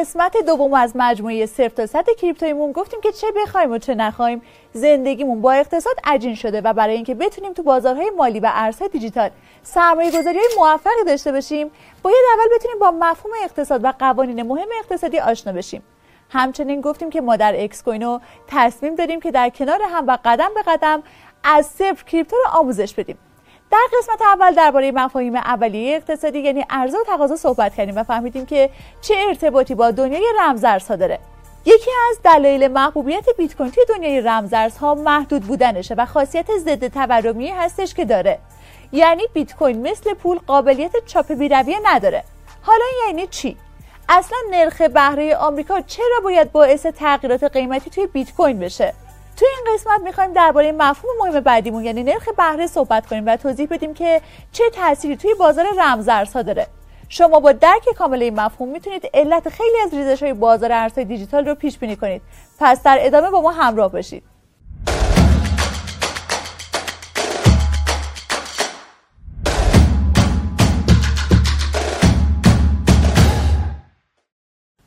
قسمت دوم از مجموعه صفر تا صد کریپتویمون گفتیم که چه بخوایم و چه نخوایم زندگیمون با اقتصاد عجین شده و برای اینکه بتونیم تو بازارهای مالی و ارزهای دیجیتال سرمایه گذاری موفقی داشته باشیم باید اول بتونیم با مفهوم اقتصاد و قوانین مهم اقتصادی آشنا بشیم. همچنین گفتیم که ما در اکس کوینو تصمیم داریم که در کنار هم و قدم به قدم از صفر کریپتو رو آموزش بدیم. در قسمت اول درباره مفاهیم اولیه اقتصادی یعنی عرضه و تقاضا صحبت کردیم و فهمیدیم که چه ارتباطی با دنیای رمزارزها داره. یکی از دلایل محبوبیت بیت کوین توی دنیای رمزارزها محدود بودنشه و خاصیت ضد تورمی هستش که داره. یعنی بیت کوین مثل پول قابلیت چاپ بیرویه نداره. حالا یعنی چی؟ اصلا نرخ بهره آمریکا چرا باید باعث تغییرات قیمتی توی بیت کوین بشه؟ توی این قسمت می‌خوایم درباره مفهوم مهم بعدیمون یعنی نرخ بهره صحبت کنیم و توضیح بدیم که چه تأثیری توی بازار رمزارزها داره. شما با درک کامل این مفهوم می‌تونید علت خیلی از ریزش های بازار ارزهای دیجیتال رو پیش بینی کنید. پس در ادامه با ما همراه باشید.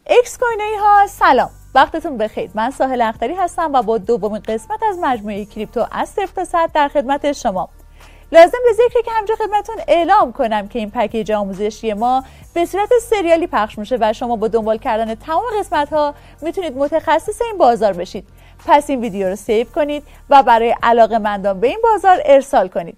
اکس کوینایی ها سلام. وقتتون بخیر. من ساحل اختری هستم و با دومین قسمت از مجموعه کریپتو از صفر تا صد در خدمت شما. لازم به ذکر که همجا خدمتون اعلام کنم که این پکیج آموزشی ما به صورت سریالی پخش میشه و شما با دنبال کردن تمام قسمت ها می‌تونید متخصص این بازار بشید. پس این ویدیو رو سیو کنید و برای علاقه مندان به این بازار ارسال کنید.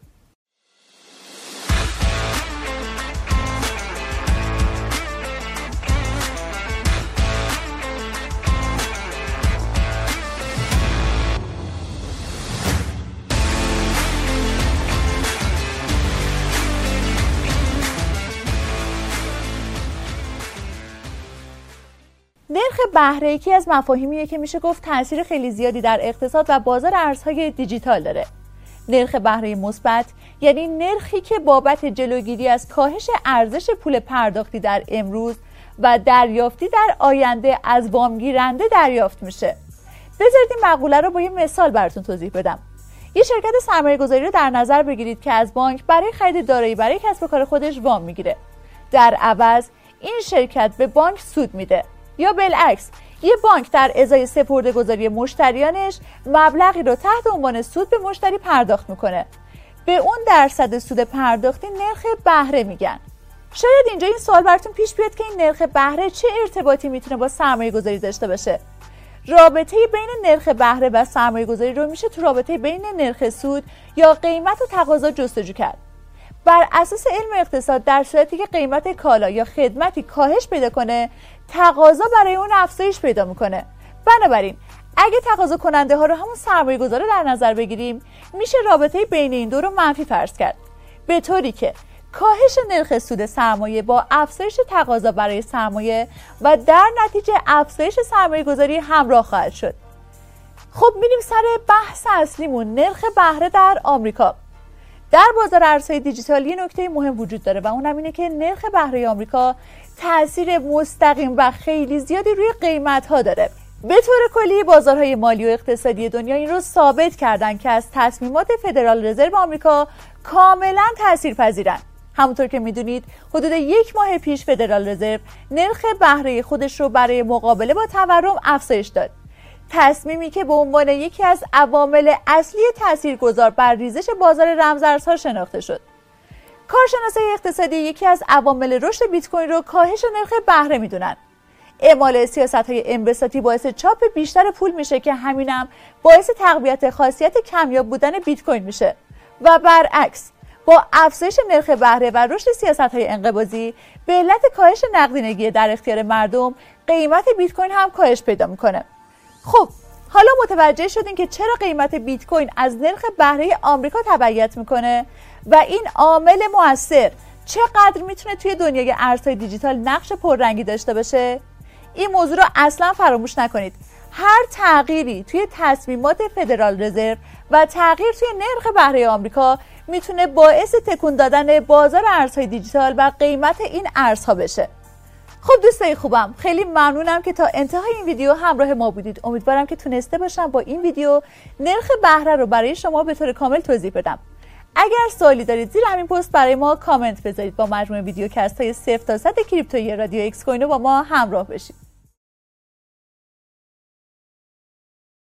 نرخ بهره یکی از مفاهیمیه که میشه گفت تاثیر خیلی زیادی در اقتصاد و بازار ارزهای دیجیتال داره. نرخ بهره مثبت یعنی نرخی که بابت جلوگیری از کاهش ارزش پول پرداختی در امروز و دریافتی در آینده از وامگیرنده دریافت میشه. بذارید این مقوله رو با یه مثال براتون توضیح بدم. یه شرکت سرمایه گذاری رو در نظر بگیرید که از بانک برای خرید دارایی برای کسب کار خودش وام می‌گیره. در عوض این شرکت به بانک سود میده. یا بالعکس یه بانک در ازای سپرده گذاری مشتریانش مبلغی رو تحت عنوان سود به مشتری پرداخت می‌کنه. به اون درصد سود پرداختی نرخ بهره میگن. شاید اینجا این سوال براتون پیش بیاد که این نرخ بهره چه ارتباطی می‌تونه با سرمایه گذاری داشته باشه. رابطه بین نرخ بهره و سرمایه گذاری رو میشه تو رابطه بین نرخ سود یا قیمت و تقاضا جستجو کرد. بر اساس علم اقتصاد در صورتی که قیمت کالا یا خدمتی کاهش پیدا کنه تقاضا برای اون افزایش پیدا می‌کنه. بنابراین اگه تقاضا کننده ها رو همون سرمایه گذاره در نظر بگیریم میشه رابطه بین این دو رو منفی فرض کرد. به طوری که کاهش نرخ سود سرمایه با افزایش تقاضا برای سرمایه و در نتیجه افزایش سرمایه گذاری همراه خواهد شد. خب میریم سر بحث اصلیمون نرخ بهره در آمریکا. در بازار ارزهای دیجیتال یه نکته مهم وجود داره و اونم اینه که نرخ بهره آمریکا تاثیر مستقیم و خیلی زیادی روی قیمت ها داره. به طور کلی بازارهای مالی و اقتصادی دنیا این رو ثابت کردن که از تصمیمات فدرال رزرو آمریکا کاملا تاثیر پذیرن همونطور که می‌دونید حدود یک ماه پیش فدرال رزرو نرخ بهره خودش رو برای مقابله با تورم افزایش داد. تصمیمی که به عنوان یکی از عوامل اصلی تاثیرگذار بر ریزش بازار رمزارزها شناخته شد. کارشناسای اقتصادی یکی از عوامل رشد بیت کوین رو کاهش نرخ بهره می‌دونن. اعمال سیاست های انبساطی باعث چاپ بیشتر پول میشه که همینم باعث تقویت خاصیت کمیاب بودن بیت کوین میشه. و برعکس با افزایش نرخ بهره و رشد سیاست های انقباضی به علت کاهش نقدینگی در اختیار مردم قیمت بیت کوین هم کاهش پیدا می‌کنه. خب حالا متوجه شدین که چرا قیمت بیت کوین از نرخ بهره آمریکا تبعیت می‌کنه؟ و این عامل موثر چقدر می‌تونه توی دنیای ارزهای دیجیتال نقش پررنگی داشته باشه؟ این موضوع رو اصلا فراموش نکنید. هر تغییری توی تصمیمات فدرال رزرو و تغییر توی نرخ بهره آمریکا می‌تونه باعث تکون دادن بازار ارزهای دیجیتال و قیمت این ارزها بشه. خب دوستای خوبم خیلی ممنونم که تا انتهای این ویدیو همراه ما بودید. امیدوارم که تونسته باشم با این ویدیو نرخ بهره رو برای شما به طور کامل توضیح بدم. اگر سوالی دارید زیر همین پست برای ما کامنت بذارید. با مجموعه video cast های صفر تا صد کریپتویی رادیو اکس کوینو با ما همراه بشید